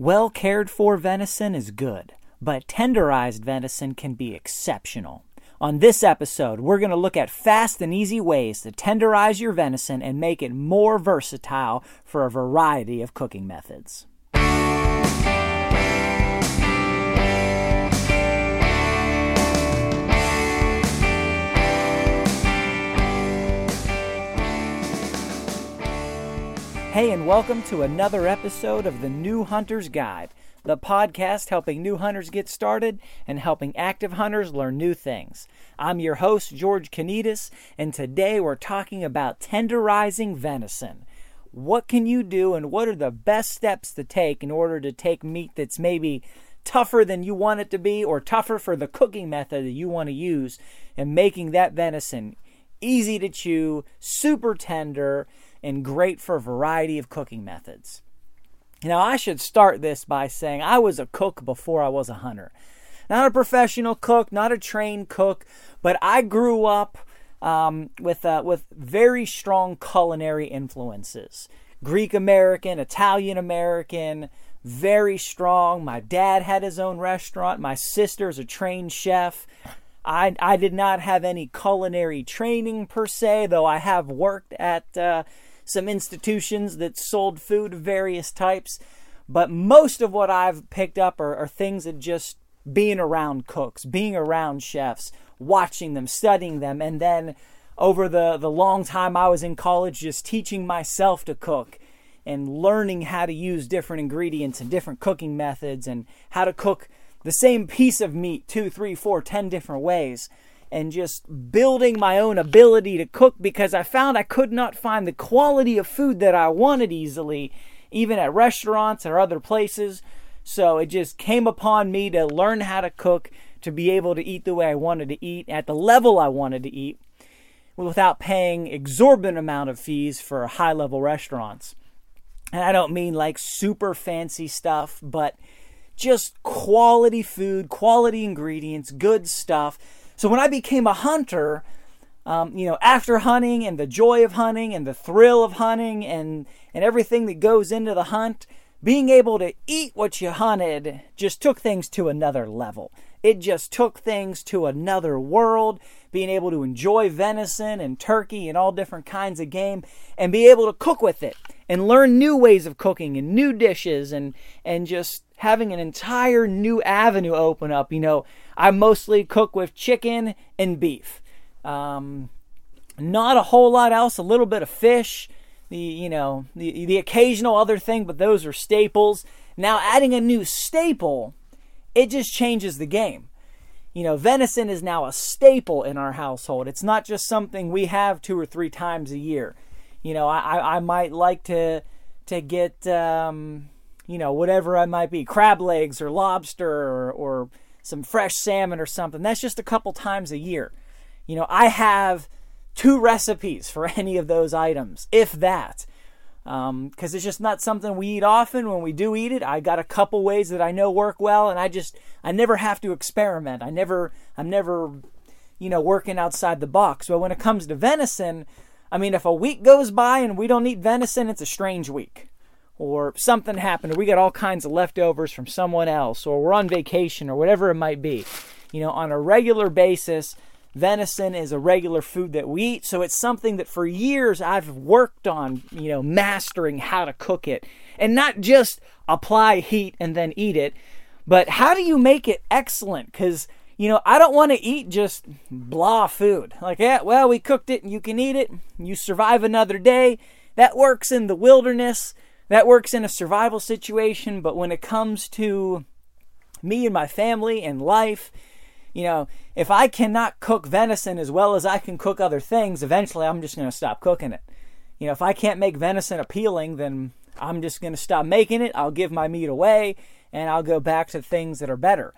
Well cared for venison is good, but tenderized venison can be exceptional. On this episode, we're going to look at fast and easy ways to tenderize your venison and make it more versatile for a variety of cooking methods. Hey, and welcome to another episode of the New Hunter's Guide, the podcast helping new hunters get started and helping active hunters learn new things. I'm your host, George Kanitas, and today we're talking about tenderizing venison. What can you do, and what are the best steps to take in order to take meat that's maybe tougher than you want it to be, or tougher for the cooking method that you want to use, and making that venison easy to chew, super tender, and great for a variety of cooking methods. Now, I should start this by saying I was a cook before I was a hunter. Not a professional cook, not a trained cook, but I grew up um, with, uh, with very strong culinary influences Greek American, Italian American, very strong. My dad had his own restaurant, my sister's a trained chef. I, I did not have any culinary training per se, though I have worked at uh, some institutions that sold food of various types. But most of what I've picked up are, are things that just being around cooks, being around chefs, watching them, studying them, and then over the, the long time I was in college, just teaching myself to cook and learning how to use different ingredients and different cooking methods and how to cook the same piece of meat two, three, four, ten different ways and just building my own ability to cook because I found I could not find the quality of food that I wanted easily, even at restaurants or other places. So it just came upon me to learn how to cook, to be able to eat the way I wanted to eat, at the level I wanted to eat, without paying exorbitant amount of fees for high level restaurants. And I don't mean like super fancy stuff, but just quality food, quality ingredients, good stuff so when I became a hunter, um, you know, after hunting and the joy of hunting and the thrill of hunting and, and everything that goes into the hunt, being able to eat what you hunted just took things to another level. It just took things to another world, being able to enjoy venison and turkey and all different kinds of game and be able to cook with it and learn new ways of cooking and new dishes and and just having an entire new avenue open up. You know, I mostly cook with chicken and beef. Um, not a whole lot else. A little bit of fish. The you know the the occasional other thing, but those are staples. Now adding a new staple, it just changes the game. You know, venison is now a staple in our household. It's not just something we have two or three times a year. You know, I I might like to to get um, you know whatever I might be crab legs or lobster or, or some fresh salmon or something. That's just a couple times a year. You know, I have two recipes for any of those items, if that. Because um, it's just not something we eat often. When we do eat it, I got a couple ways that I know work well, and I just I never have to experiment. I never I'm never you know working outside the box. But when it comes to venison, I mean, if a week goes by and we don't eat venison, it's a strange week or something happened, or we got all kinds of leftovers from someone else, or we're on vacation, or whatever it might be. You know, on a regular basis, venison is a regular food that we eat, so it's something that for years I've worked on, you know, mastering how to cook it. And not just apply heat and then eat it, but how do you make it excellent? Because, you know, I don't want to eat just blah food. Like, yeah, well, we cooked it and you can eat it, you survive another day. That works in the wilderness, that works in a survival situation, but when it comes to me and my family and life, you know, if I cannot cook venison as well as I can cook other things, eventually I'm just going to stop cooking it. You know, if I can't make venison appealing, then I'm just going to stop making it. I'll give my meat away and I'll go back to things that are better.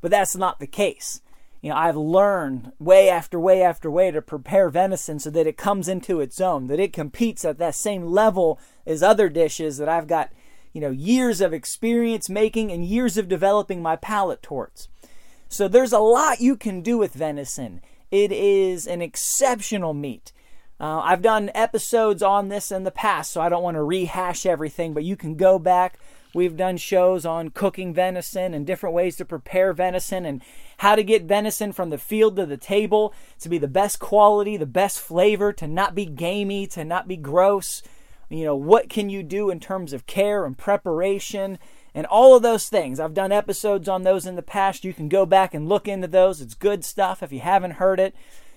But that's not the case. You know, I've learned way after way after way to prepare venison so that it comes into its own, that it competes at that same level as other dishes that I've got, you know, years of experience making and years of developing my palate towards. So there's a lot you can do with venison. It is an exceptional meat. Uh, I've done episodes on this in the past, so I don't want to rehash everything, but you can go back. We've done shows on cooking venison and different ways to prepare venison and how to get venison from the field to the table to be the best quality, the best flavor, to not be gamey, to not be gross. You know, what can you do in terms of care and preparation? and all of those things. I've done episodes on those in the past. You can go back and look into those. It's good stuff. If you haven't heard it,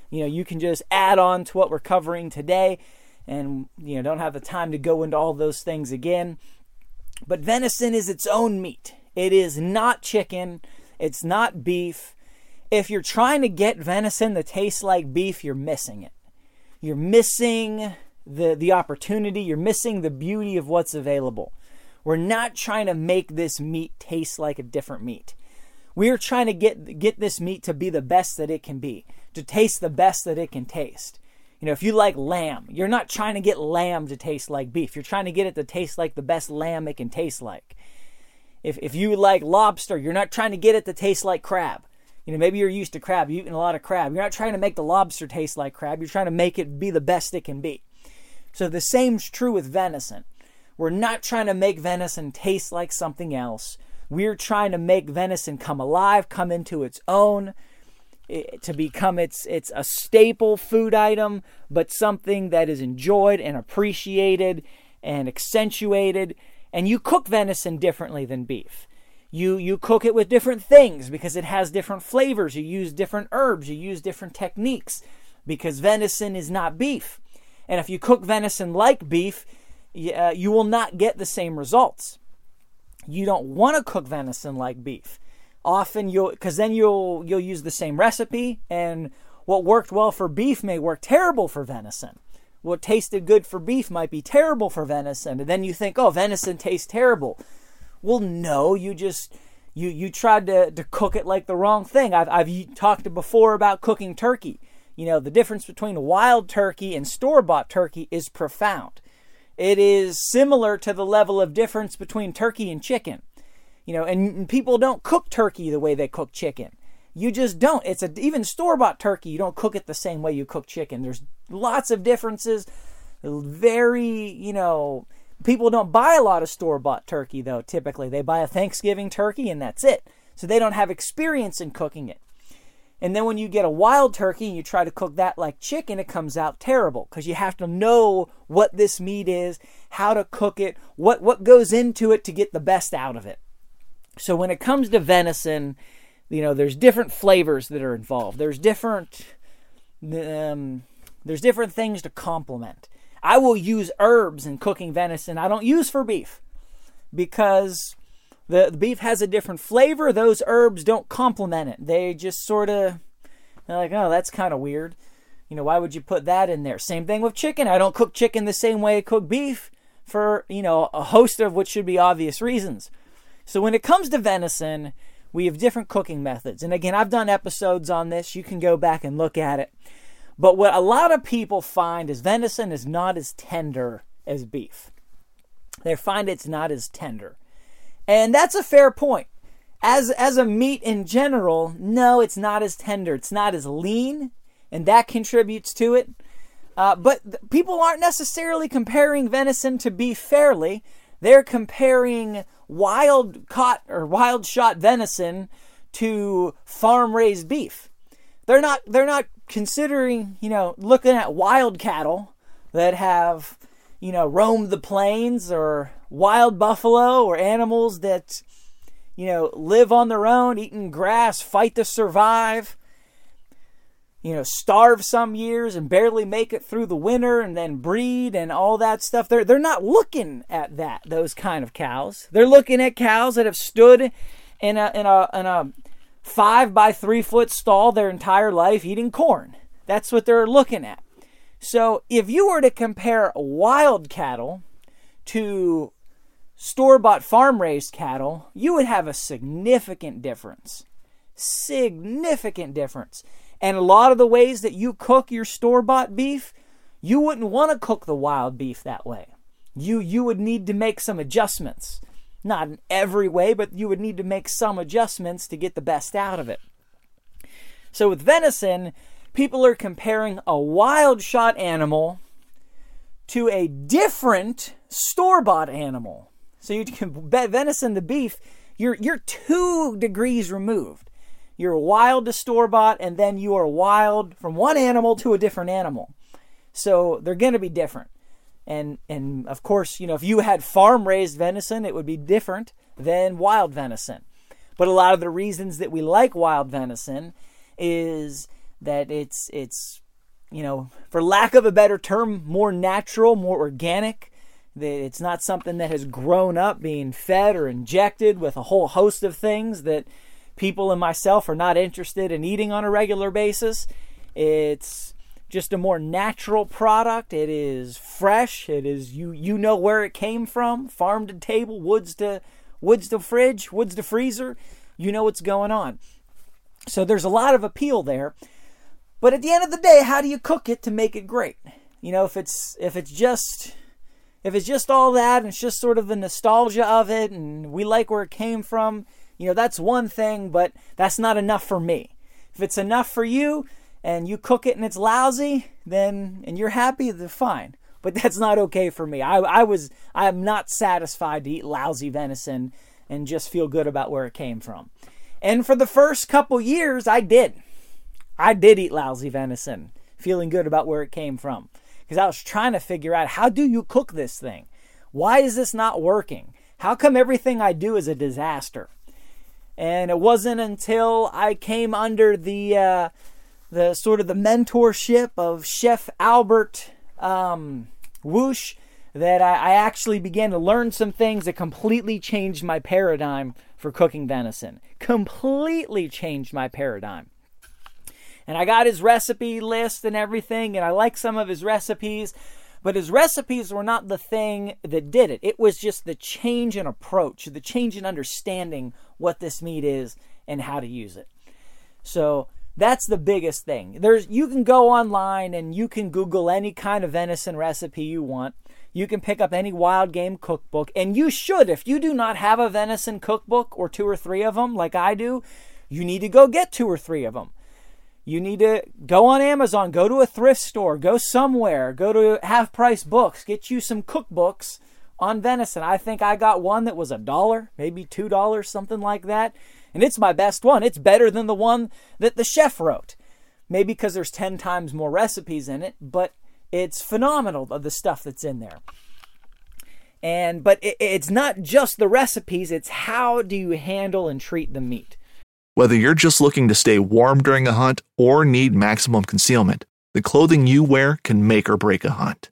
you know, you can just add on to what we're covering today and, you know, don't have the time to go into all those things again. But venison is its own meat. It is not chicken. It's not beef. If you're trying to get venison that tastes like beef, you're missing it. You're missing the, the opportunity. You're missing the beauty of what's available. We're not trying to make this meat taste like a different meat. We're trying to get get this meat to be the best that it can be, to taste the best that it can taste. You know, if you like lamb, you're not trying to get lamb to taste like beef. You're trying to get it to taste like the best lamb it can taste like. If if you like lobster, you're not trying to get it to taste like crab. You know, maybe you're used to crab, you're eating a lot of crab. You're not trying to make the lobster taste like crab. You're trying to make it be the best it can be. So the same's true with venison. We're not trying to make venison taste like something else. We're trying to make venison come alive, come into its own, to become its it's a staple food item, but something that is enjoyed and appreciated and accentuated. And you cook venison differently than beef. You you cook it with different things because it has different flavors. You use different herbs. You use different techniques because venison is not beef. And if you cook venison like beef, uh, you will not get the same results. You don't want to cook venison like beef. Often you'll, because then you'll you'll use the same recipe, and what worked well for beef may work terrible for venison. What tasted good for beef might be terrible for venison, and then you think, oh, venison tastes terrible. Well, no, you just you you tried to, to cook it like the wrong thing. I've I've talked before about cooking turkey. You know, the difference between wild turkey and store bought turkey is profound. It is similar to the level of difference between turkey and chicken. You know, and people don't cook turkey the way they cook chicken. You just don't. It's a even store bought turkey. You don't cook it the same way you cook chicken. There's lots of differences. Very, you know, people don't buy a lot of store bought turkey though. Typically, they buy a Thanksgiving turkey and that's it. So they don't have experience in cooking it. And then when you get a wild turkey and you try to cook that like chicken, it comes out terrible because you have to know what this meat is, how to cook it, what, what goes into it to get the best out of it. So when it comes to venison, you know, there's different flavors that are involved. There's different um, there's different things to complement. I will use herbs in cooking venison. I don't use for beef because the, the beef has a different flavor. Those herbs don't complement it. They just sort of, they're like, oh, that's kind of weird. You know, why would you put that in there? Same thing with chicken. I don't cook chicken the same way I cook beef for, you know, a host of what should be obvious reasons. So when it comes to venison, we have different cooking methods. And again, I've done episodes on this. You can go back and look at it. But what a lot of people find is venison is not as tender as beef. They find it's not as tender. And that's a fair point. As as a meat in general, no, it's not as tender. It's not as lean, and that contributes to it. Uh, but people aren't necessarily comparing venison to beef fairly. They're comparing wild caught or wild shot venison to farm raised beef. They're not they're not considering, you know, looking at wild cattle that have, you know, roamed the plains or wild buffalo or animals that, you know, live on their own, eating grass, fight to survive, you know, starve some years and barely make it through the winter and then breed and all that stuff. They're they're not looking at that, those kind of cows. They're looking at cows that have stood in a in a in a five by three foot stall their entire life eating corn. That's what they're looking at. So if you were to compare wild cattle to store bought farm raised cattle, you would have a significant difference. Significant difference. And a lot of the ways that you cook your store bought beef, you wouldn't want to cook the wild beef that way. You you would need to make some adjustments. Not in every way, but you would need to make some adjustments to get the best out of it. So with venison, people are comparing a wild shot animal to a different store bought animal. So you can venison the beef, you're you're two degrees removed. You're wild to store bought, and then you are wild from one animal to a different animal. So they're going to be different. And and of course, you know, if you had farm raised venison, it would be different than wild venison. But a lot of the reasons that we like wild venison is that it's it's you know, for lack of a better term, more natural, more organic. That it's not something that has grown up being fed or injected with a whole host of things that people and myself are not interested in eating on a regular basis. It's just a more natural product. It is fresh. It is you you know where it came from, farm to table, woods to woods to fridge, woods to freezer. You know what's going on. So there's a lot of appeal there. But at the end of the day, how do you cook it to make it great? You know, if it's if it's just if it's just all that and it's just sort of the nostalgia of it and we like where it came from, you know, that's one thing, but that's not enough for me. If it's enough for you, and you cook it and it's lousy, then and you're happy, then fine. But that's not okay for me. I, I was I am not satisfied to eat lousy venison and just feel good about where it came from. And for the first couple years, I did. I did eat lousy venison, feeling good about where it came from. Because I was trying to figure out how do you cook this thing? Why is this not working? How come everything I do is a disaster? And it wasn't until I came under the uh, the sort of the mentorship of Chef Albert um, Wutsch that I, I actually began to learn some things that completely changed my paradigm for cooking venison. Completely changed my paradigm. And I got his recipe list and everything, and I like some of his recipes, but his recipes were not the thing that did it. It was just the change in approach, the change in understanding what this meat is and how to use it. So that's the biggest thing. There's you can go online and you can Google any kind of venison recipe you want. You can pick up any wild game cookbook, and you should. If you do not have a venison cookbook or two or three of them, like I do, you need to go get two or three of them. You need to go on Amazon, go to a thrift store, go somewhere, go to half price books, get you some cookbooks on venison. I think I got one that was a dollar, maybe two dollars, something like that and it's my best one. It's better than the one that the chef wrote. Maybe because there's 10 times more recipes in it, but it's phenomenal of the stuff that's in there. And but it, it's not just the recipes, it's how do you handle and treat the meat. Whether you're just looking to stay warm during a hunt or need maximum concealment, the clothing you wear can make or break a hunt.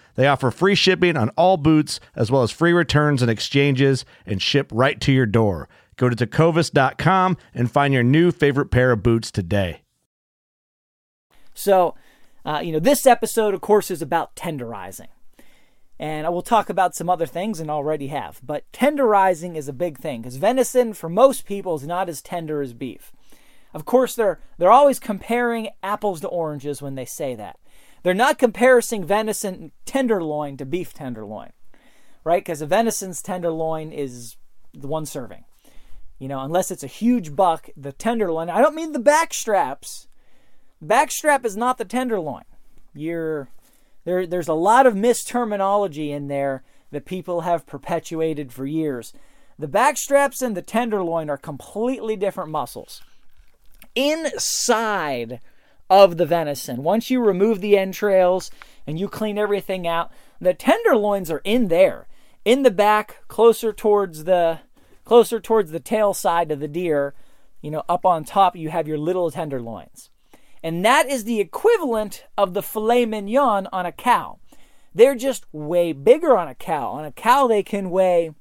They offer free shipping on all boots, as well as free returns and exchanges, and ship right to your door. Go to tecovas.com and find your new favorite pair of boots today. So, uh, you know, this episode, of course, is about tenderizing. And I will talk about some other things and already have. But tenderizing is a big thing because venison, for most people, is not as tender as beef. Of course, they're, they're always comparing apples to oranges when they say that. They're not comparing venison tenderloin to beef tenderloin, right? Because a venison's tenderloin is the one serving. You know, unless it's a huge buck, the tenderloin, I don't mean the back straps. Backstrap is not the tenderloin. You're there there's a lot of misterminology in there that people have perpetuated for years. The backstraps and the tenderloin are completely different muscles. Inside of the venison, once you remove the entrails and you clean everything out, the tenderloins are in there, in the back, closer towards the closer towards the tail side of the deer. You know, up on top you have your little tenderloins. And that is the equivalent of the filet mignon on a cow. They're just way bigger on a cow. On a cow, they can weigh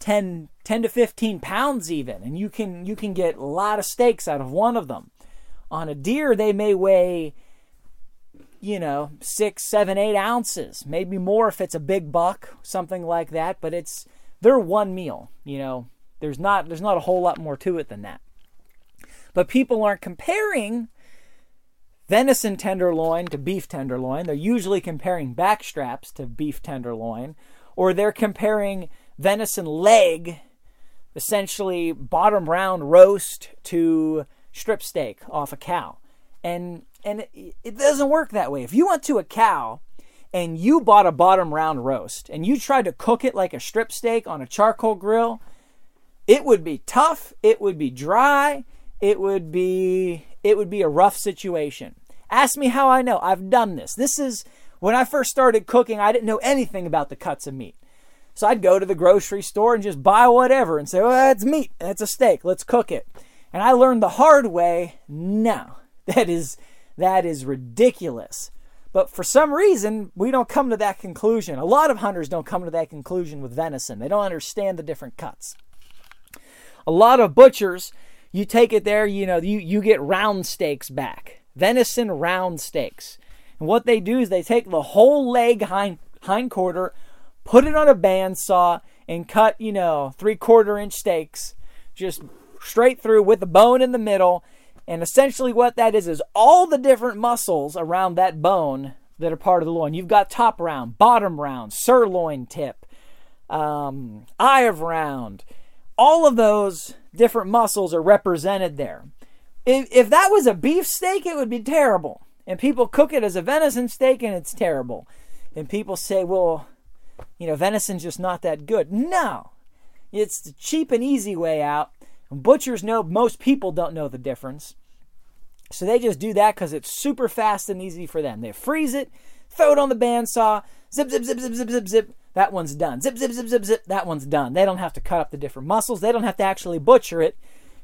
10, 10 to 15 pounds even, and you can you can get a lot of steaks out of one of them. On a deer, they may weigh, you know, six, seven, eight ounces, maybe more if it's a big buck, something like that. But it's they're one meal. You know, there's not there's not a whole lot more to it than that. But people aren't comparing venison tenderloin to beef tenderloin. They're usually comparing backstraps to beef tenderloin, or they're comparing venison leg, essentially bottom round roast, to strip steak off a cow. And and it, it doesn't work that way. If you went to a cow and you bought a bottom round roast and you tried to cook it like a strip steak on a charcoal grill, it would be tough, it would be dry, it would be it would be a rough situation. Ask me how I know. I've done this. This is when I first started cooking, I didn't know anything about the cuts of meat. So I'd go to the grocery store and just buy whatever and say, "Well, that's meat. That's a steak. Let's cook it." And I learned the hard way, no. That is that is ridiculous. But for some reason, we don't come to that conclusion. A lot of hunters don't come to that conclusion with venison. They don't understand the different cuts. A lot of butchers you take it there, you know, you, you get round steaks back, venison round steaks. And what they do is they take the whole leg hind, hind quarter, put it on a bandsaw, and cut, you know, three quarter inch steaks just straight through with the bone in the middle. And essentially, what that is is all the different muscles around that bone that are part of the loin. You've got top round, bottom round, sirloin tip, um, eye of round. All of those different muscles are represented there. If, if that was a beef steak, it would be terrible. And people cook it as a venison steak and it's terrible. And people say, well, you know, venison's just not that good. No, it's the cheap and easy way out. Butchers know, most people don't know the difference. So they just do that because it's super fast and easy for them. They freeze it, throw it on the bandsaw, zip, zip, zip, zip, zip, zip, zip, that one's done. Zip, zip, zip, zip, zip. That one's done. They don't have to cut up the different muscles. They don't have to actually butcher it.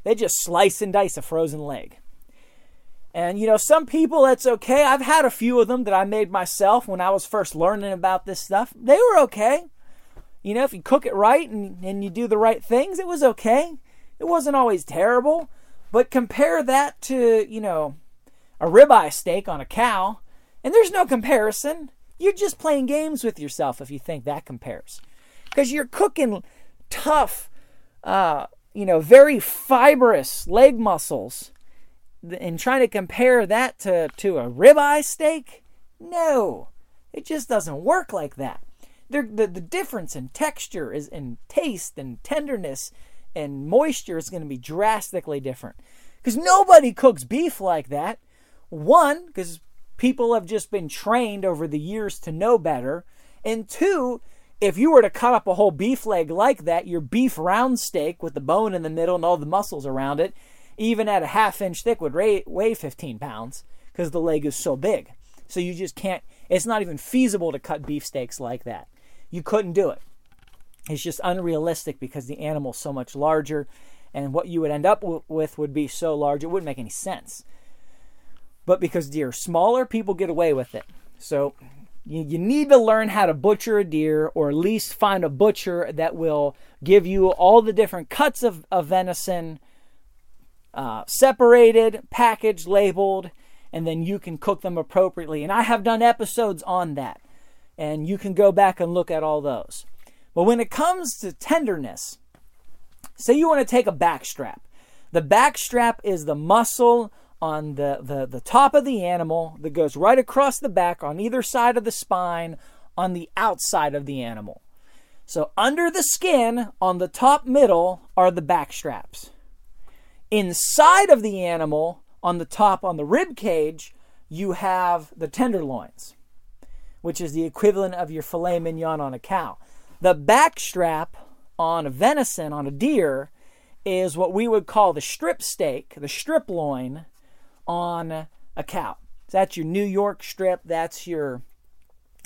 They just slice and dice a frozen leg. And you know, some people that's okay. I've had a few of them that I made myself when I was first learning about this stuff. They were okay. You know, if you cook it right and, and you do the right things, it was okay. It wasn't always terrible. But compare that to, you know, a ribeye steak on a cow, and there's no comparison. You're just playing games with yourself if you think that compares. Because you're cooking tough, uh, you know, very fibrous leg muscles and trying to compare that to, to a ribeye steak? No, it just doesn't work like that. The, the, the difference in texture is in taste and tenderness and moisture is going to be drastically different. Because nobody cooks beef like that. One, because people have just been trained over the years to know better. And two, If you were to cut up a whole beef leg like that, your beef round steak with the bone in the middle and all the muscles around it, even at a half inch thick, would weigh 15 pounds because the leg is so big. So you just can't, it's not even feasible to cut beef steaks like that. You couldn't do it. It's just unrealistic because the animal's so much larger, and what you would end up with would be so large it wouldn't make any sense. But because deer are smaller, people get away with it. So you, you need to learn how to butcher a deer, or at least find a butcher that will give you all the different cuts of, of venison, uh, separated, packaged, labeled, and then you can cook them appropriately. And I have done episodes on that, and you can go back and look at all those. But when it comes to tenderness, say you want to take a back strap. The back strap is the muscle on the, the, the top of the animal that goes right across the back on either side of the spine on the outside of the animal. So under the skin on the top middle are the back straps. Inside of the animal on the top on the rib cage, you have the tenderloins, which is the equivalent of your filet mignon on a cow. The back strap on a venison, on a deer, is what we would call the strip steak, the strip loin on a cow. That's your New York strip, that's your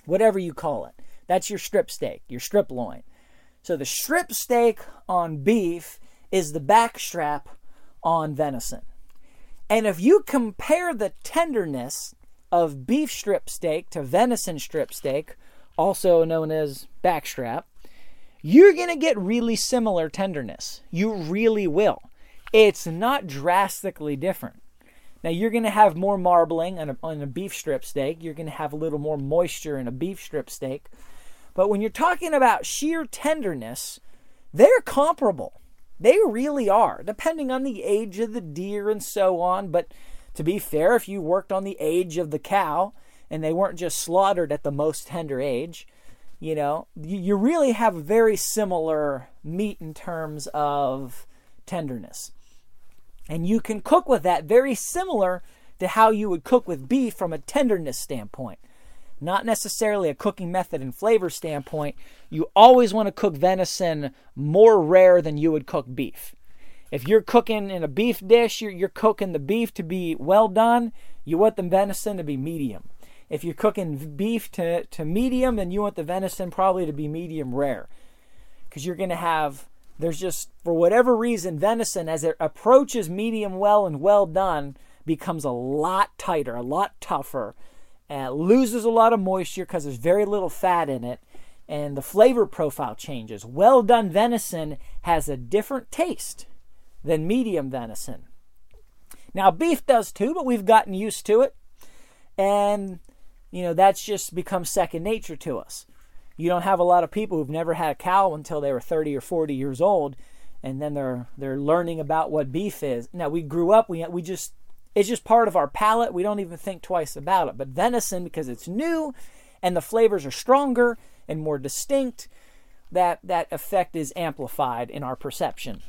whatever you call it. That's your strip steak, your strip loin. So the strip steak on beef is the back strap on venison. And if you compare the tenderness of beef strip steak to venison strip steak, also known as backstrap, you're going to get really similar tenderness. You really will. It's not drastically different. Now, you're going to have more marbling on a, on a beef strip steak. You're going to have a little more moisture in a beef strip steak. But when you're talking about sheer tenderness, they're comparable. They really are, depending on the age of the deer and so on. But to be fair, if you worked on the age of the cow, and they weren't just slaughtered at the most tender age. You know, you really have very similar meat in terms of tenderness. And you can cook with that very similar to how you would cook with beef from a tenderness standpoint. Not necessarily a cooking method and flavor standpoint. You always want to cook venison more rare than you would cook beef. If you're cooking in a beef dish, you're, you're cooking the beef to be well done. You want the venison to be medium. If you're cooking beef to, to medium, then you want the venison probably to be medium rare. Because you're going to have, there's just, for whatever reason, venison, as it approaches medium well and well done, becomes a lot tighter, a lot tougher, and loses a lot of moisture because there's very little fat in it, and the flavor profile changes. Well done venison has a different taste than medium venison. Now, beef does too, but we've gotten used to it. And you know, that's just become second nature to us. You don't have a lot of people who've never had a cow until they were 30 or 40 years old, and then they're they're learning about what beef is. Now we grew up, we we just it's just part of our palate. We don't even think twice about it. But venison, because it's new, and the flavors are stronger and more distinct, that that effect is amplified in our perception.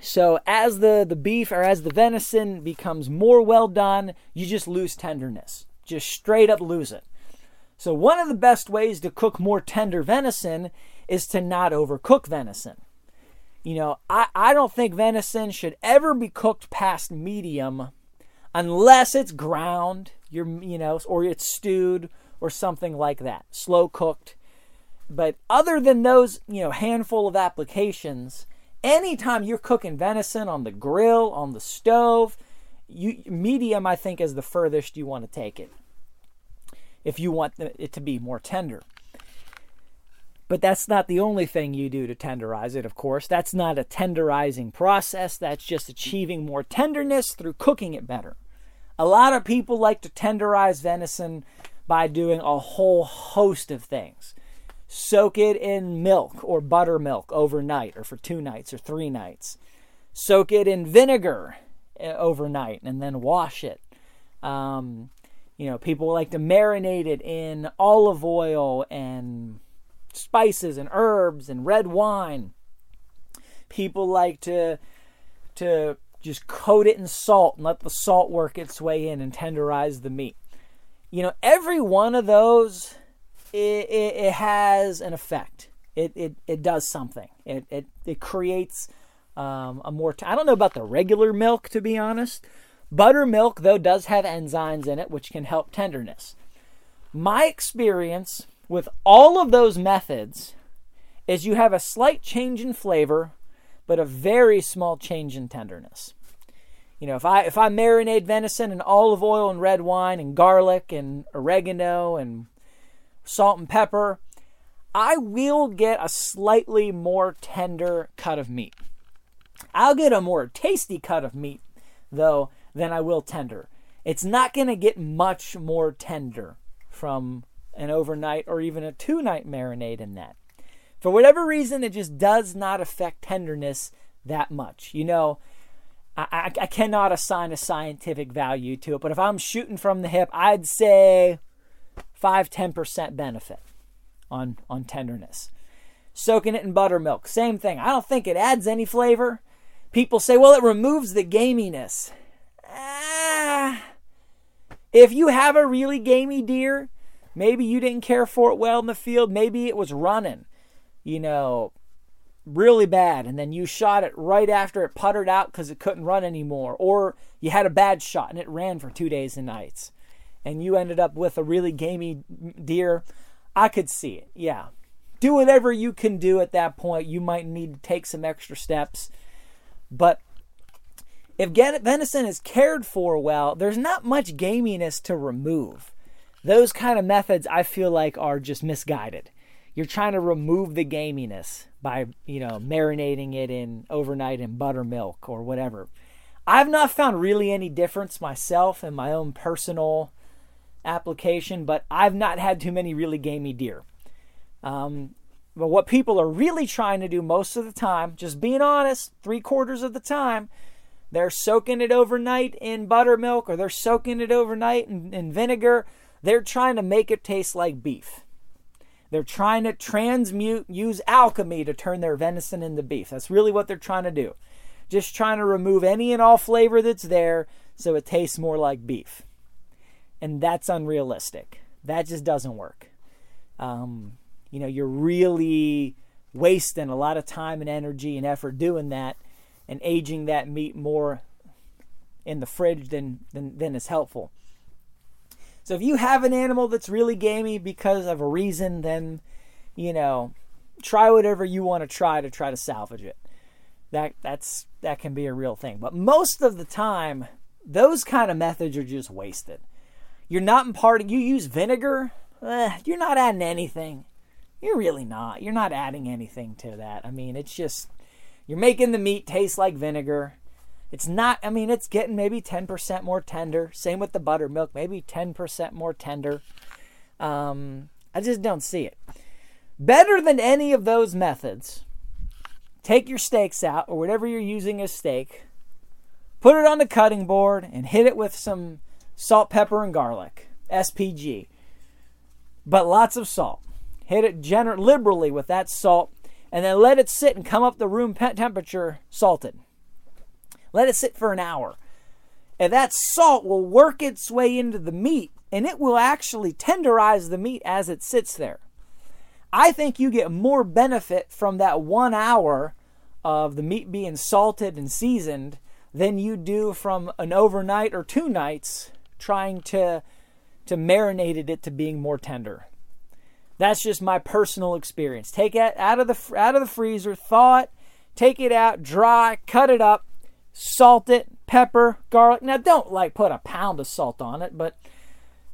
So as the the beef or as the venison becomes more well done, you just lose tenderness just straight up lose it. So, one of the best ways to cook more tender venison is to not overcook venison. You know, I, I don't think venison should ever be cooked past medium unless it's ground, you're, you know, or it's stewed or something like that, slow cooked. But other than those, you know, handful of applications, anytime you're cooking venison on the grill, on the stove, you medium I think is the furthest you want to take it. If you want it to be more tender. But that's not the only thing you do to tenderize it, of course. That's not a tenderizing process. That's just achieving more tenderness through cooking it better. A lot of people like to tenderize venison by doing a whole host of things. Soak it in milk or buttermilk overnight or for two nights or three nights. Soak it in vinegar overnight and then wash it. Um, you know, people like to marinate it in olive oil and spices and herbs and red wine. People like to to just coat it in salt and let the salt work its way in and tenderize the meat. You know, every one of those it, it, it has an effect. It, it, it does something. It, it, it creates um, a more. T- I don't know about the regular milk, to be honest. Buttermilk, though, does have enzymes in it which can help tenderness. My experience with all of those methods is you have a slight change in flavor, but a very small change in tenderness. You know, if I if I marinate venison in olive oil and red wine and garlic and oregano and salt and pepper, I will get a slightly more tender cut of meat. I'll get a more tasty cut of meat, though, than I will tender. It's not going to get much more tender from an overnight or even a two night marinade in that. For whatever reason, it just does not affect tenderness that much. You know, I, I, cannot assign a scientific value to it, but if I'm shooting from the hip, I'd say 5 10% benefit on, on tenderness. Soaking it in buttermilk, same thing. I don't think it adds any flavor. People say, well, it removes the gaminess. Ah, if you have a really gamey deer, maybe you didn't care for it well in the field, maybe it was running, you know, really bad, and then you shot it right after it puttered out because it couldn't run anymore, or you had a bad shot and it ran for two days and nights and you ended up with a really gamey deer, I could see it. Yeah. Do whatever you can do at that point. You might need to take some extra steps. But if venison is cared for well, there's not much gaminess to remove. Those kind of methods I feel like are just misguided. You're trying to remove the gaminess by, you know, marinating it in overnight in buttermilk or whatever. I've not found really any difference myself in my own personal application, but I've not had too many really gamey deer. Um, but what people are really trying to do most of the time, just being honest, three quarters of the time, they're soaking it overnight in buttermilk or they're soaking it overnight in, in vinegar. They're trying to make it taste like beef. They're trying to transmute, use alchemy to turn their venison into beef. That's really what they're trying to do. Just trying to remove any and all flavor that's there so it tastes more like beef and that's unrealistic. That just doesn't work. Um, you know, you're really wasting a lot of time and energy and effort doing that and aging that meat more in the fridge than, than, than is helpful. So if you have an animal that's really gamey because of a reason, then, you know, try whatever you want to try to try to salvage it. That that's that can be a real thing. But most of the time, those kind of methods are just wasted. You're not imparting, you use vinegar, eh, you're not adding anything. You're really not. You're not adding anything to that. I mean, it's just, you're making the meat taste like vinegar. It's not, I mean, it's getting maybe 10% more tender. Same with the buttermilk, maybe 10% more tender. Um, I just don't see it. Better than any of those methods, take your steaks out or whatever you're using as steak, put it on the cutting board, and hit it with some salt, pepper, and garlic. SPG. But lots of salt. Hit it gener- liberally with that salt and then let it sit and come up the room temperature salted. Let it sit for an hour. And that salt will work its way into the meat and it will actually tenderize the meat as it sits there. I think you get more benefit from that one hour of the meat being salted and seasoned than you do from an overnight or two nights trying to to marinate it to being more tender. That's just my personal experience. Take it out of the out of the freezer, thaw it, take it out, dry, cut it up, salt it, pepper, garlic. Now don't like put a pound of salt on it, but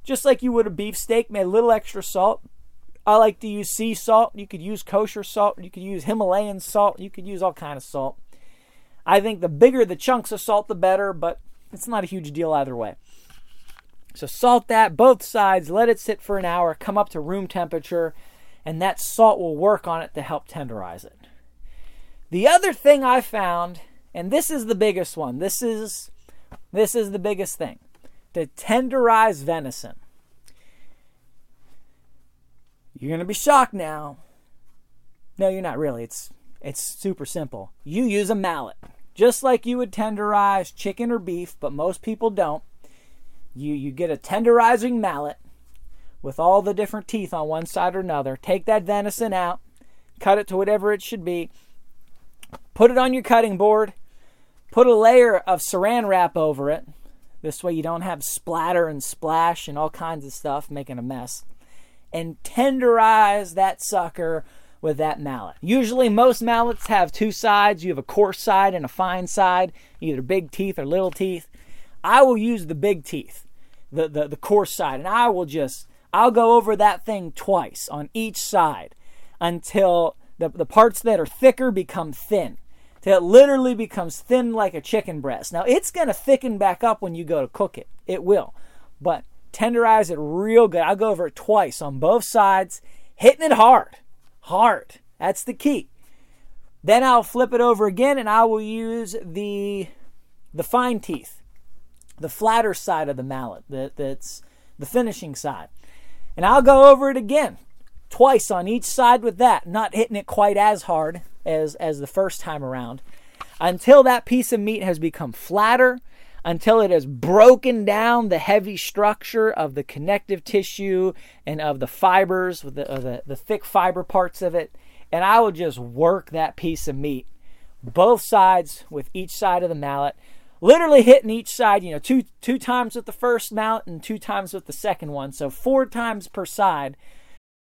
just like you would a beef steak, make a little extra salt. I like to use sea salt. You could use kosher salt. You could use Himalayan salt. You could use all kind of salt. I think the bigger the chunks of salt, the better, but it's not a huge deal either way. So salt that both sides, let it sit for an hour, come up to room temperature, and that salt will work on it to help tenderize it. The other thing I found, and this is the biggest one. This is this is the biggest thing. To tenderize venison. You're going to be shocked now. No, you're not really. It's it's super simple. You use a mallet. Just like you would tenderize chicken or beef, but most people don't. You you get a tenderizing mallet, with all the different teeth on one side or another. Take that venison out, cut it to whatever it should be, put it on your cutting board, put a layer of saran wrap over it. This way you don't have splatter and splash and all kinds of stuff making a mess. And tenderize that sucker with that mallet. Usually, most mallets have two sides. You have a coarse side and a fine side, either big teeth or little teeth. I will use the big teeth, the, the, the coarse side, and I will just, I'll go over that thing twice on each side until the, the parts that are thicker become thin. Till it literally becomes thin like a chicken breast. Now, it's to thicken back up when you go to cook it. It will. But tenderize it real good. I'll go over it twice on both sides, hitting it hard hard. That's the key. Then I'll flip it over again and I will use the the fine teeth, the flatter side of the mallet, that, that's the finishing side. And I'll go over it again, twice on each side with that, not hitting it quite as hard as, as the first time around, until that piece of meat has become flatter, until it has broken down the heavy structure of the connective tissue and of the fibers, the, the, the thick fiber parts of it. And I will just work that piece of meat, both sides with each side of the mallet, literally hitting each side, you know, two, two times with the first mallet and two times with the second one. So four times per side.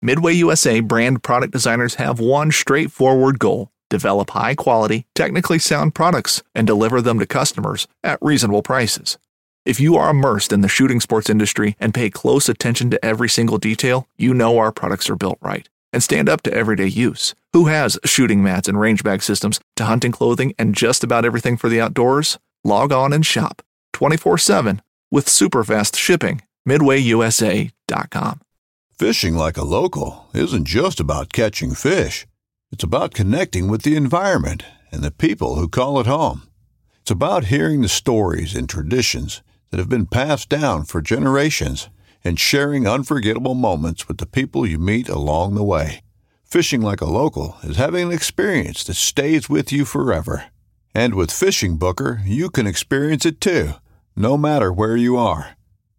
MidwayUSA brand product designers have one straightforward goal develop high quality, technically sound products, and deliver them to customers at reasonable prices. If you are immersed in the shooting sports industry and pay close attention to every single detail, you know our products are built right and stand up to everyday use. Who has shooting mats and range bag systems to hunting clothing and just about everything for the outdoors? Log on and shop 24 7 with super fast shipping. MidwayUSA.com. Fishing like a local isn't just about catching fish. It's about connecting with the environment and the people who call it home. It's about hearing the stories and traditions that have been passed down for generations and sharing unforgettable moments with the people you meet along the way. Fishing like a local is having an experience that stays with you forever. And with FishingBooker, you can experience it too, no matter where you are.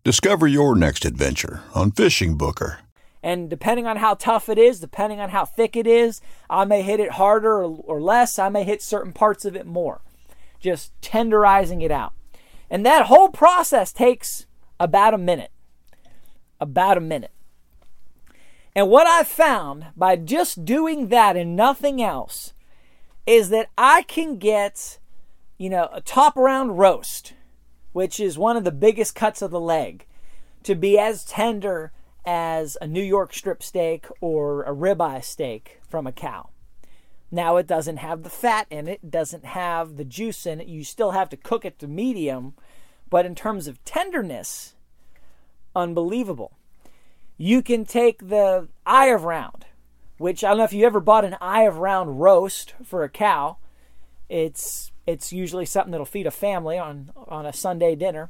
Discover your next adventure on FishingBooker. And depending on how tough it is, depending on how thick it is, I may hit it harder or, or less. I may hit certain parts of it more. Just tenderizing it out. And that whole process takes about a minute. About a minute. And what I've found by just doing that and nothing else is that I can get, you know, a top round roast, which is one of the biggest cuts of the leg, to be as tender as a New York strip steak or a ribeye steak from a cow. Now it doesn't have the fat in it, doesn't have the juice in it. You still have to cook it to medium, but in terms of tenderness, unbelievable. You can take the eye of round, which I don't know if you ever bought an eye of round roast for a cow. It's it's usually something that'll feed a family on on a Sunday dinner.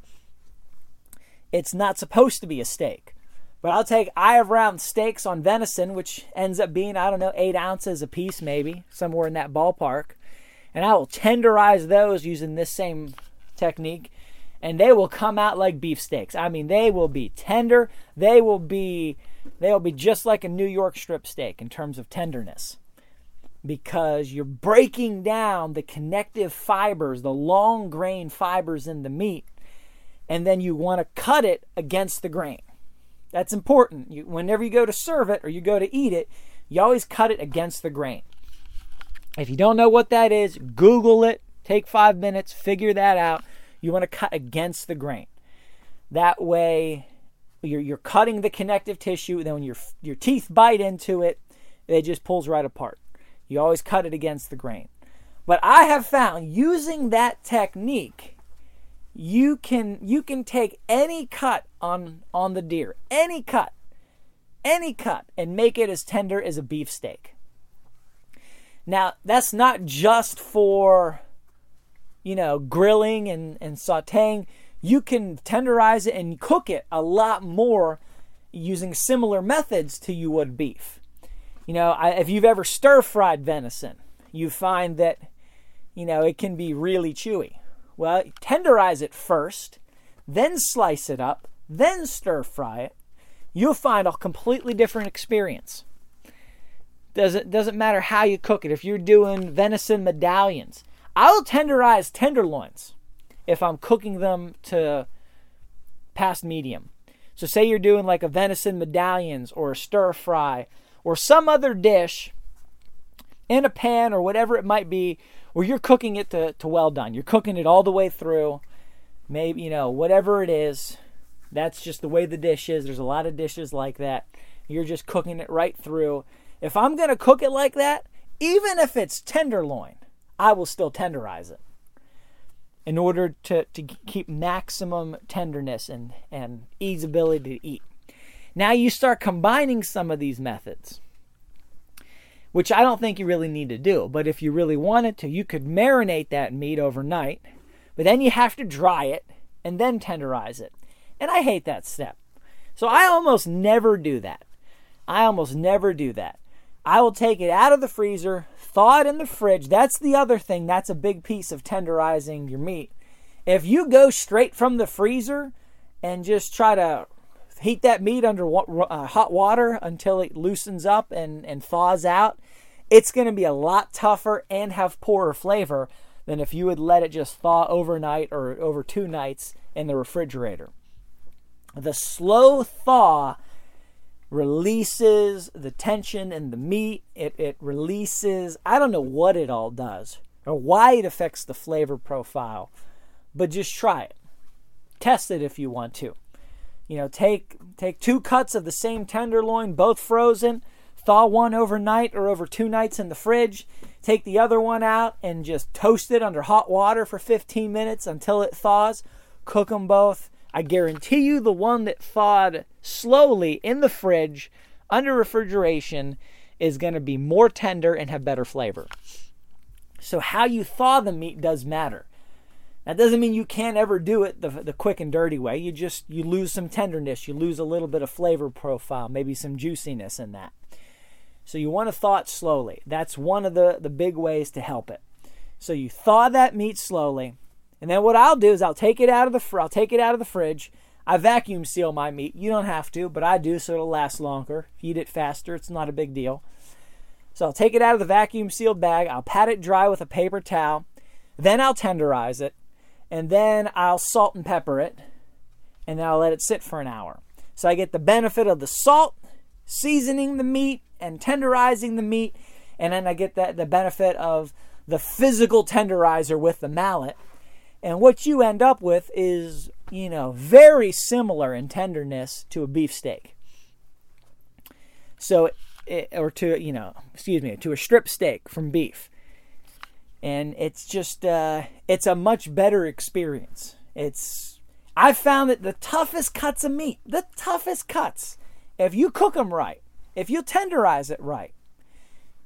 It's not supposed to be a steak. But I'll take eye of round steaks on venison, which ends up being, I don't know, eight ounces a piece, maybe, somewhere in that ballpark. And I will tenderize those using this same technique. And they will come out like beefsteaks. I mean, they will be tender. They will be they'll be just like a New York strip steak in terms of tenderness. Because you're breaking down the connective fibers, the long grain fibers in the meat, and then you want to cut it against the grain. That's important. You, whenever you go to serve it or you go to eat it, you always cut it against the grain. If you don't know what that is, Google it. Take five minutes, figure that out. You want to cut against the grain. That way, you're, you're cutting the connective tissue. and Then when your your teeth bite into it, it just pulls right apart. You always cut it against the grain. But I have found using that technique you can you can take any cut on on the deer, any cut, any cut, and make it as tender as a beefsteak. Now that's not just for you know grilling and, and sauteing. You can tenderize it and cook it a lot more using similar methods to you would beef. You know, I, if you've ever stir fried venison, you find that you know it can be really chewy well, tenderize it first, then slice it up, then stir fry it. you'll find a completely different experience. Doesn't doesn't matter how you cook it. If you're doing venison medallions, I will tenderize tenderloins if I'm cooking them to past medium. So say you're doing like a venison medallions or a stir fry or some other dish in a pan or whatever it might be where you're cooking it to, to well done. You're cooking it all the way through. Maybe, you know, whatever it is. That's just the way the dish is. There's a lot of dishes like that. You're just cooking it right through. If I'm going to cook it like that, even if it's tenderloin, I will still tenderize it in order to, to keep maximum tenderness and, and ease ability to eat. Now you start combining some of these methods, which I don't think you really need to do. But if you really wanted to, you could marinate that meat overnight, but then you have to dry it and then tenderize it. And I hate that step. So I almost never do that. I almost never do that. I will take it out of the freezer, thaw it in the fridge. That's the other thing. That's a big piece of tenderizing your meat. If you go straight from the freezer and just try to heat that meat under uh, hot water until it loosens up and, and thaws out, it's going to be a lot tougher and have poorer flavor than if you would let it just thaw overnight or over two nights in the refrigerator. The slow thaw releases the tension in the meat. It, it releases, I don't know what it all does or why it affects the flavor profile, but just try it. Test it if you want to. You know, take take two cuts of the same tenderloin, both frozen, thaw one overnight or over two nights in the fridge, take the other one out and just toast it under hot water for 15 minutes until it thaws. Cook them both I guarantee you the one that thawed slowly in the fridge under refrigeration is going to be more tender and have better flavor. So, how you thaw the meat does matter. That doesn't mean you can't ever do it the, the quick and dirty way. You just you lose some tenderness, you lose a little bit of flavor profile, maybe some juiciness in that. So you want to thaw it slowly. That's one of the, the big ways to help it. So you thaw that meat slowly. And then what I'll do is I'll take it out of the fr- I'll take it out of the fridge. I vacuum seal my meat. You don't have to, but I do so it'll last longer. Eat it faster. It's not a big deal. So I'll take it out of the vacuum sealed bag. I'll pat it dry with a paper towel. Then I'll tenderize it. And then I'll salt and pepper it. And then I'll let it sit for an hour. So I get the benefit of the salt, seasoning the meat, and tenderizing the meat. And then I get that the benefit of the physical tenderizer with the mallet and what you end up with is, you know, very similar in tenderness to a beef steak. So, or to, you know, excuse me, to a strip steak from beef. And it's just, uh, it's a much better experience. It's, I found that the toughest cuts of meat, the toughest cuts, if you cook them right, if you tenderize it right,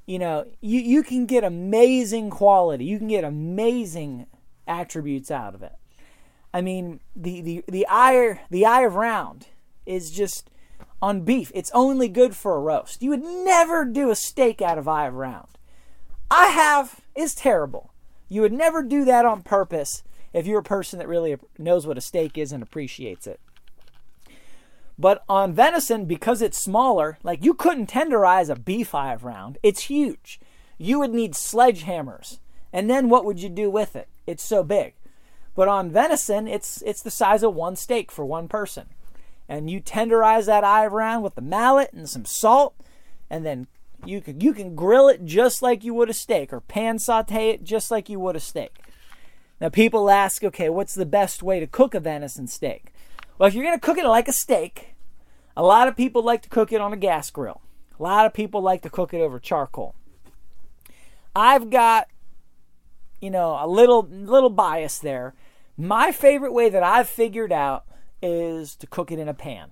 you know, you, you can get amazing quality. You can get amazing attributes out of it. I mean, the the the eye the eye of round is just on beef. It's only good for a roast. You would never do a steak out of eye of round. I have is terrible. You would never do that on purpose if you're a person that really knows what a steak is and appreciates it. But on venison, because it's smaller, like you couldn't tenderize a beef eye of round. It's huge. You would need sledgehammers. And then what would you do with it? it's so big. But on venison, it's it's the size of one steak for one person. And you tenderize that eye around with the mallet and some salt, and then you can you can grill it just like you would a steak, or pan saute it just like you would a steak. Now people ask, okay, what's the best way to cook a venison steak? Well, if you're gonna cook it like a steak, a lot of people like to cook it on a gas grill. A lot of people like to cook it over charcoal. I've got you know, a little little bias there. My favorite way that I've figured out is to cook it in a pan.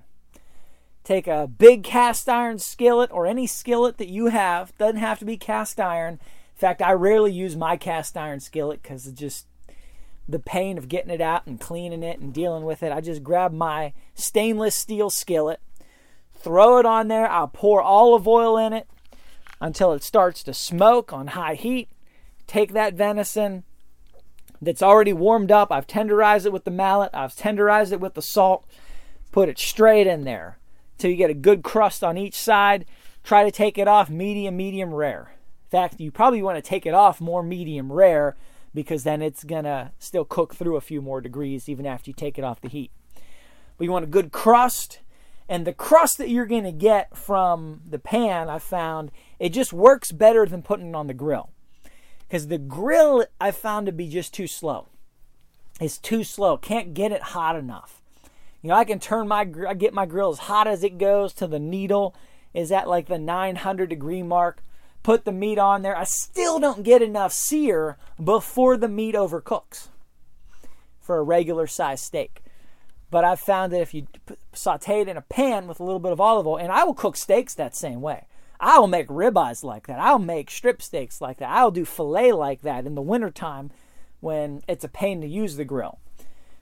Take a big cast iron skillet or any skillet that you have. Doesn't have to be cast iron. In fact, I rarely use my cast iron skillet because just the pain of getting it out and cleaning it and dealing with it. I just grab my stainless steel skillet, throw it on there. I'll pour olive oil in it until it starts to smoke on high heat take that venison that's already warmed up. I've tenderized it with the mallet, I've tenderized it with the salt, put it straight in there. till you get a good crust on each side. Try to take it off medium, medium rare. In fact, you probably want to take it off more medium rare because then it's going to still cook through a few more degrees even after you take it off the heat. But you want a good crust. And the crust that you're going to get from the pan, I found, it just works better than putting it on the grill. Because the grill I found to be just too slow. It's too slow. Can't get it hot enough. You know, I can turn my I get my grill as hot as it goes to the needle is at like the 900 degree mark. Put the meat on there. I still don't get enough sear before the meat overcooks for a regular size steak. But I've found that if you saute it in a pan with a little bit of olive oil, and I will cook steaks that same way. I will make ribeyes like that. I'll make strip steaks like that. I'll do filet like that in the wintertime when it's a pain to use the grill.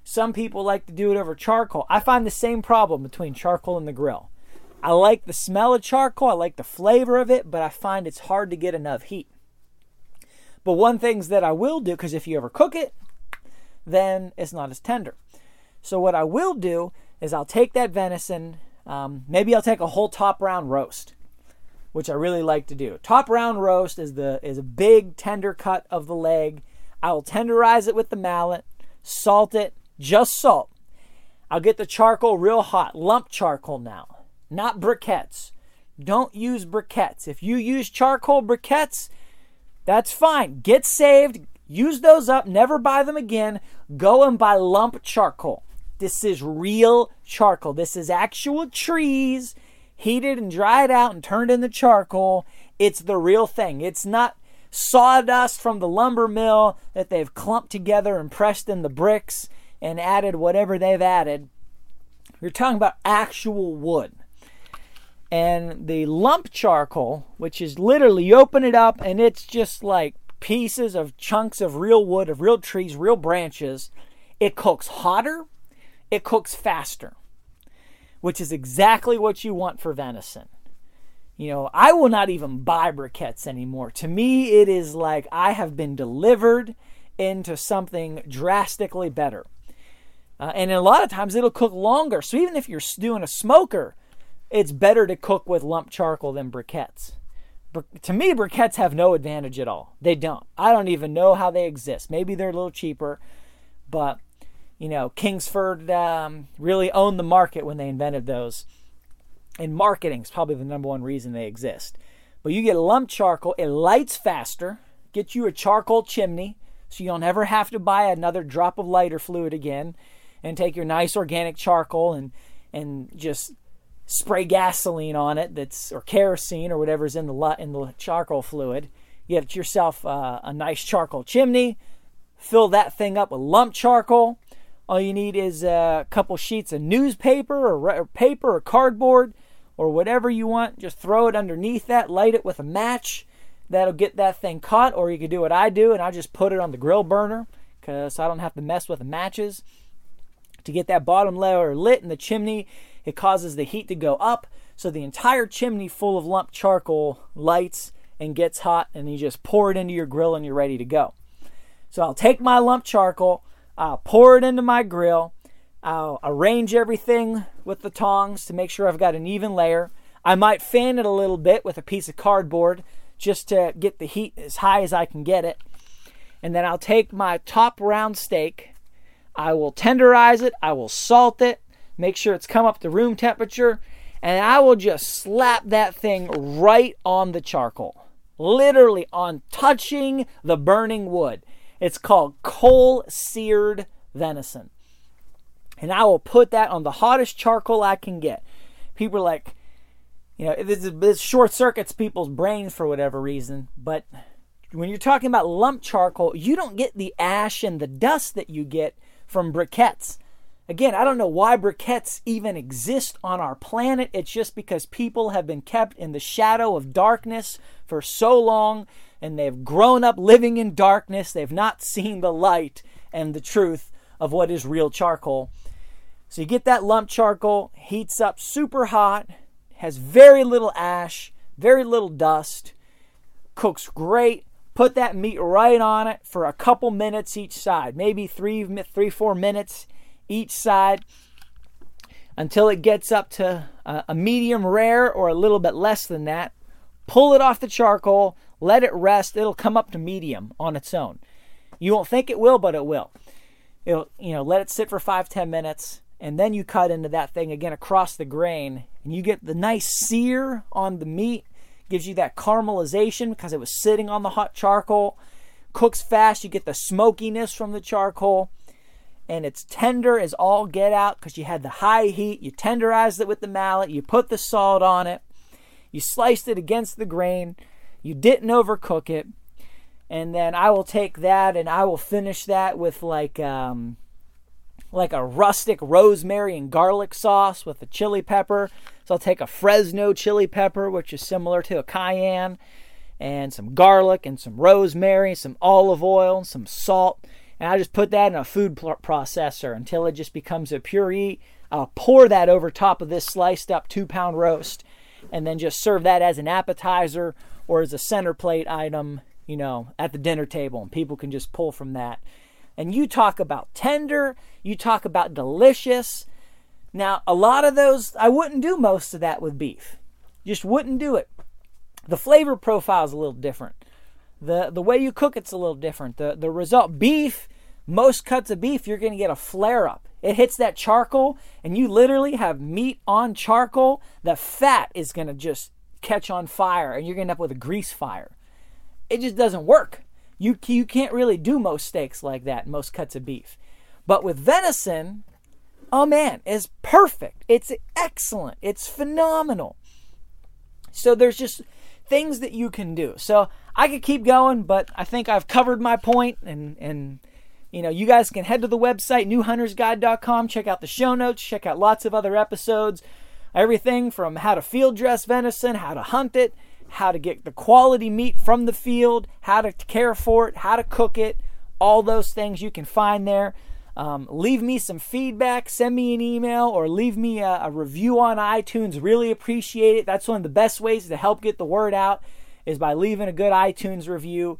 Some people like to do it over charcoal. I find the same problem between charcoal and the grill. I like the smell of charcoal, I like the flavor of it, but I find it's hard to get enough heat. But one things that I will do, because if you ever cook it, then it's not as tender. So what I will do is I'll take that venison, um, maybe I'll take a whole top round roast, which I really like to do. Top round roast is the is a big tender cut of the leg. I will tenderize it with the mallet, salt it, just salt. I'll get the charcoal real hot, lump charcoal now, not briquettes. Don't use briquettes. If you use charcoal briquettes, that's fine. Get saved, use those up, never buy them again. Go and buy lump charcoal. This is real charcoal. This is actual trees heated and dried out and turned into charcoal. It's the real thing. It's not sawdust from the lumber mill that they've clumped together and pressed in the bricks and added whatever they've added. You're talking about actual wood. And the lump charcoal, which is literally you open it up and it's just like pieces of chunks of real wood, of real trees, real branches. It cooks hotter, it cooks faster, which is exactly what you want for venison. You know, I will not even buy briquettes anymore. To me, it is like I have been delivered into something drastically better. Uh, and a lot of times it'll cook longer. So even if you're doing a smoker, it's better to cook with lump charcoal than briquettes. to me, briquettes have no advantage at all. They don't. I don't even know how they exist. Maybe they're a little cheaper, but you know, Kingsford um, really owned the market when they invented those. And marketing is probably the number one reason they exist. But you get lump charcoal, it lights faster, gets you a charcoal chimney, so you don't ever have to buy another drop of lighter fluid again and take your nice organic charcoal and and just spray gasoline on it that's or kerosene or whatever's in the in the charcoal fluid. Have yourself uh, a nice charcoal chimney. Fill that thing up with lump charcoal. All you need is a couple sheets of newspaper or, or paper or cardboard or whatever you want. Just throw it underneath that. Light it with a match. That'll get that thing caught. Or you could do what I do and I just put it on the grill burner because I don't have to mess with the matches to get that bottom layer lit in the chimney. It causes the heat to go up, so the entire chimney full of lump charcoal lights and gets hot, and you just pour it into your grill and you're ready to go. So I'll take my lump charcoal, I'll pour it into my grill, I'll arrange everything with the tongs to make sure I've got an even layer. I might fan it a little bit with a piece of cardboard just to get the heat as high as I can get it. And then I'll take my top round steak I will tenderize it, I will salt it, make sure it's come up to room temperature, and I will just slap that thing right on the charcoal. Literally on touching the burning wood. It's called coal seared venison. And I will put that on the hottest charcoal I can get. People are like, you know, this, this short circuits people's brains for whatever reason, but when you're talking about lump charcoal, you don't get the ash and the dust that you get from briquettes. Again, I don't know why briquettes even exist on our planet. It's just because people have been kept in the shadow of darkness for so long and they've grown up living in darkness. They've not seen the light and the truth of what is real charcoal. So you get that lump charcoal, heats up super hot, has very little ash, very little dust, cooks great, Put that meat right on it for a couple minutes each side, maybe three, three, four minutes each side. until it gets up to a medium rare or a little bit less than that. Pull it off the charcoal, let it rest. It'll come up to medium on its own. You won't think it will, but it will. It'll, you know, let it sit for five, ten minutes, and then you cut into that thing again across the grain, and you get the nice sear on the meat. Gives you that caramelization because it was sitting on the hot charcoal. Cooks fast, you get the smokiness from the charcoal and it's tender as all get out because you had the high heat. You tenderized it with the mallet. You put the salt on it. You sliced it against the grain. You didn't overcook it. And then I will take that and I will finish that with like um, like a rustic rosemary and garlic sauce with a chili pepper. So I'll take a Fresno chili pepper, which is similar to a cayenne, and some garlic and some rosemary, some olive oil, and some salt and I just put that in a food processor until it just becomes a puree. I'll pour that over top of this sliced up two pound roast and then just serve that as an appetizer or as a center plate item, you know, at the dinner table and people can just pull from that. And you talk about tender, you talk about delicious. Now, a lot of those, I wouldn't do most of that with beef. Just wouldn't do it. The flavor profile is a little different the the way you cook it's a little different. The the result beef, most cuts of beef, you're going to get a flare up. It hits that charcoal, and you literally have meat on charcoal. The fat is going to just catch on fire, and you're going to end up with a grease fire. It just doesn't work. You you can't really do most steaks like that, most cuts of beef. But with venison, oh man, it's perfect. It's excellent. It's phenomenal. So there's just things that you can do. So I could keep going, but I think I've covered my point and and you know, you guys can head to the website newhuntersguide.com, check out the show notes, check out lots of other episodes. Everything from how to field dress venison, how to hunt it, how to get the quality meat from the field, how to care for it, how to cook it, all those things you can find there. Um, leave me some feedback, send me an email, or leave me a, a review on iTunes. Really appreciate it. That's one of the best ways to help get the word out is by leaving a good iTunes review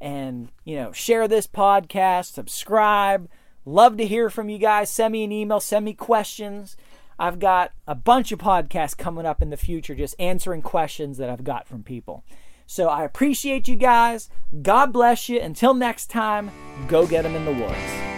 and, you know, share this podcast, subscribe. Love to hear from you guys. Send me an email, send me questions. I've got a bunch of podcasts coming up in the future just answering questions that I've got from people. So I appreciate you guys. God bless you. Until next time, go get them in the woods.